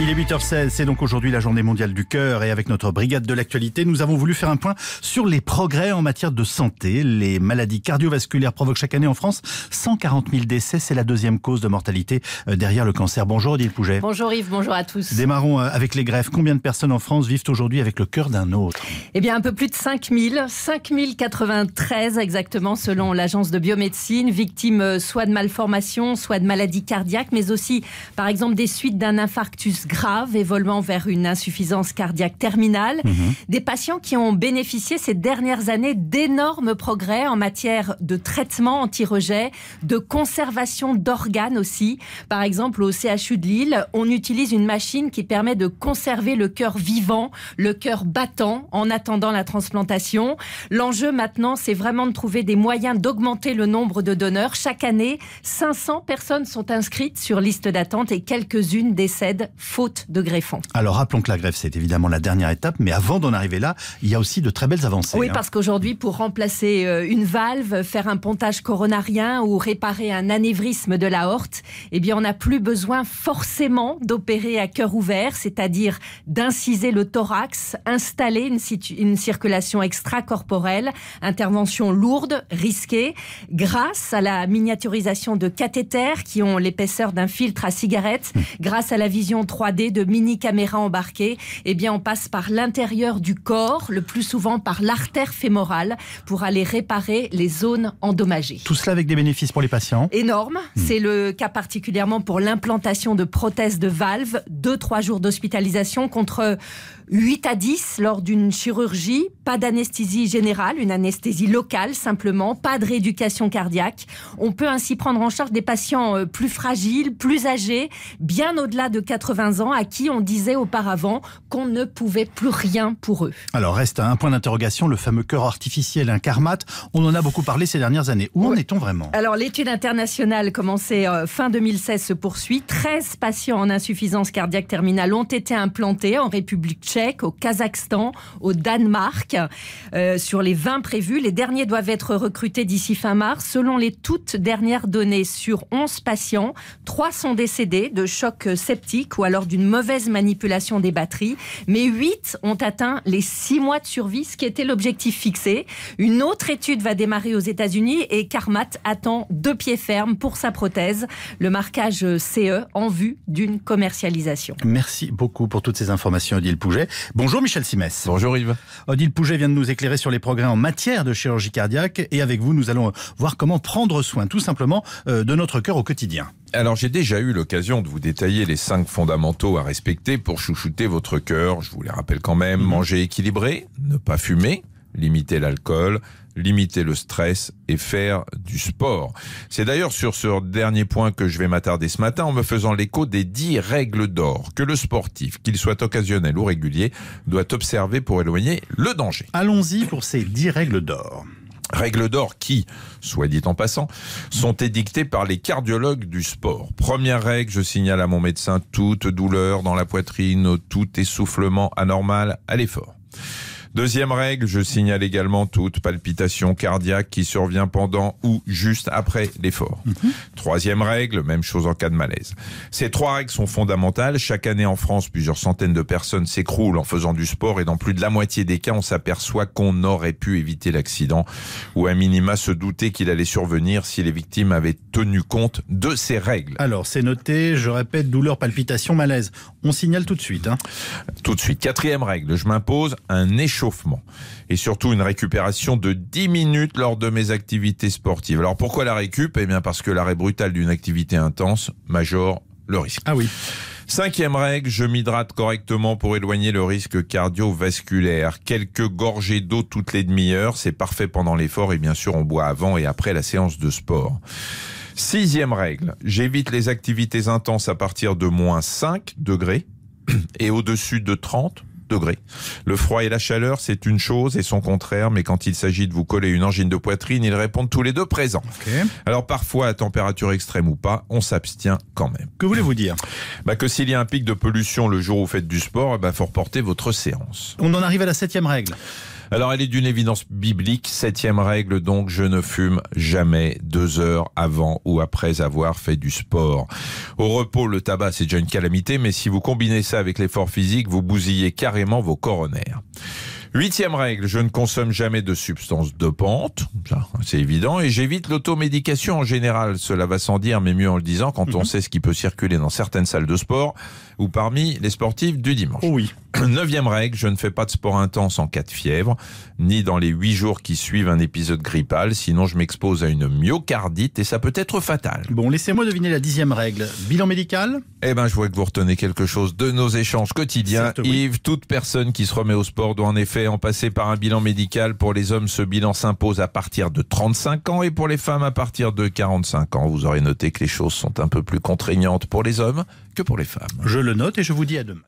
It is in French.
Il est 8h16, c'est donc aujourd'hui la journée mondiale du cœur et avec notre brigade de l'actualité, nous avons voulu faire un point sur les progrès en matière de santé. Les maladies cardiovasculaires provoquent chaque année en France 140 000 décès, c'est la deuxième cause de mortalité euh, derrière le cancer. Bonjour Odile Pouget. Bonjour Yves, bonjour à tous. Démarrons euh, avec les greffes. Combien de personnes en France vivent aujourd'hui avec le cœur d'un autre? Eh bien un peu plus de 5000, 5093 exactement selon l'agence de biomédecine, victimes euh, soit de malformations, soit de maladies cardiaques, mais aussi par exemple des suites d'un infarctus grave évoluant vers une insuffisance cardiaque terminale. Mhm. Des patients qui ont bénéficié ces dernières années d'énormes progrès en matière de traitement anti-rejet, de conservation d'organes aussi. Par exemple, au CHU de Lille, on utilise une machine qui permet de conserver le cœur vivant, le cœur battant en attendant la transplantation. L'enjeu maintenant, c'est vraiment de trouver des moyens d'augmenter le nombre de donneurs. Chaque année, 500 personnes sont inscrites sur liste d'attente et quelques-unes décèdent faute de greffons. Alors rappelons que la greffe c'est évidemment la dernière étape, mais avant d'en arriver là, il y a aussi de très belles avancées. Oui, hein. parce qu'aujourd'hui, pour remplacer euh, une valve, faire un pontage coronarien ou réparer un anévrisme de l'aorte, eh bien, on n'a plus besoin forcément d'opérer à cœur ouvert, c'est-à-dire d'inciser le thorax, installer une, circulation extracorporelle, intervention lourde, risquée, grâce à la miniaturisation de cathéters qui ont l'épaisseur d'un filtre à cigarette, grâce à la vision 3D de mini caméras embarquées, eh bien, on passe par l'intérieur du corps, le plus souvent par l'artère fémorale, pour aller réparer les zones endommagées. Tout cela avec des bénéfices pour les patients. Énorme, c'est le cas particulièrement pour l'implantation de prothèses de valves, 2-3 jours d'hospitalisation contre 8 à 10 lors d'une chirurgie, pas d'anesthésie générale, une anesthésie locale simplement, pas de rééducation cardiaque. On peut ainsi prendre en charge des patients euh, plus fragiles, plus âgés, bien au-delà de 80 ans, à qui on disait auparavant qu'on ne pouvait plus rien pour eux. Alors reste un point d'interrogation, le fameux cœur artificiel, un. On en a beaucoup parlé ces dernières années. Où en est-on vraiment? Alors l'étude internationale commencée euh, fin 2016 se poursuit. 13 patients en insuffisance cardiaque terminale ont été implantés en République tchèque, au Kazakhstan, au Danemark. Euh, sur les 20 prévus, les derniers doivent être recrutés d'ici fin mars. Selon les toutes dernières données, sur 11 patients, 3 sont décédés de choc septique ou alors d'une mauvaise manipulation des batteries, mais 8 ont atteint les 6 mois de survie, ce qui était l'objectif fixé. Une autre étude va démarrer aux États-Unis et Carmat attend deux pieds fermes pour sa prothèse, le marquage CE en vue d'une commercialisation. Merci beaucoup pour toutes ces informations, Odile Pouget. Bonjour Michel Simès. Bonjour Yves. Odile Pouget vient de nous éclairer sur les progrès en matière de chirurgie cardiaque et avec vous, nous allons voir comment prendre soin tout simplement euh, de notre cœur au quotidien. Alors j'ai déjà eu l'occasion de vous détailler les cinq fondamentaux à respecter pour chouchouter votre cœur. Je vous les rappelle quand même. Manger équilibré, ne pas fumer, limiter l'alcool, limiter le stress et faire du sport. C'est d'ailleurs sur ce dernier point que je vais m'attarder ce matin en me faisant l'écho des dix règles d'or que le sportif, qu'il soit occasionnel ou régulier, doit observer pour éloigner le danger. Allons-y pour ces 10 règles d'or. Règles d'or qui, soit dit en passant, sont édictées par les cardiologues du sport. Première règle, je signale à mon médecin toute douleur dans la poitrine, tout essoufflement anormal à l'effort. Deuxième règle, je signale également toute palpitation cardiaque qui survient pendant ou juste après l'effort. Troisième règle, même chose en cas de malaise. Ces trois règles sont fondamentales. Chaque année en France, plusieurs centaines de personnes s'écroulent en faisant du sport et dans plus de la moitié des cas, on s'aperçoit qu'on aurait pu éviter l'accident ou à minima se douter qu'il allait survenir si les victimes avaient tenu compte de ces règles. Alors, c'est noté, je répète, douleur, palpitation, malaise. On signale tout de suite. Hein. Tout de suite. Quatrième règle, je m'impose un échauffement et surtout une récupération de 10 minutes lors de mes activités sportives. Alors pourquoi la récup? Eh bien parce que l'arrêt brutal d'une activité intense majore le risque. Ah oui. Cinquième règle, je m'hydrate correctement pour éloigner le risque cardiovasculaire. Quelques gorgées d'eau toutes les demi-heures, c'est parfait pendant l'effort et bien sûr on boit avant et après la séance de sport. Sixième règle, j'évite les activités intenses à partir de moins 5 degrés et au-dessus de 30 degrés. Le froid et la chaleur, c'est une chose et son contraire, mais quand il s'agit de vous coller une angine de poitrine, ils répondent tous les deux présents. Alors parfois, à température extrême ou pas, on s'abstient quand même. Que voulez-vous dire? Bah que s'il y a un pic de pollution le jour où vous faites du sport, bah faut reporter votre séance. On en arrive à la septième règle. Alors elle est d'une évidence biblique. Septième règle donc, je ne fume jamais deux heures avant ou après avoir fait du sport. Au repos, le tabac c'est déjà une calamité, mais si vous combinez ça avec l'effort physique, vous bousillez carrément vos coronaires. Huitième règle, je ne consomme jamais de substances dopantes, c'est évident, et j'évite l'automédication en général. Cela va sans dire, mais mieux en le disant, quand on sait ce qui peut circuler dans certaines salles de sport ou parmi les sportifs du dimanche. Oui. Neuvième règle, je ne fais pas de sport intense en cas de fièvre, ni dans les huit jours qui suivent un épisode grippal, sinon je m'expose à une myocardite et ça peut être fatal. Bon, laissez-moi deviner la dixième règle. Bilan médical? Eh ben, je vois que vous retenez quelque chose de nos échanges quotidiens. Certes, oui. Yves, toute personne qui se remet au sport doit en effet en passer par un bilan médical. Pour les hommes, ce bilan s'impose à partir de 35 ans et pour les femmes à partir de 45 ans. Vous aurez noté que les choses sont un peu plus contraignantes pour les hommes pour les femmes. Je le note et je vous dis à demain.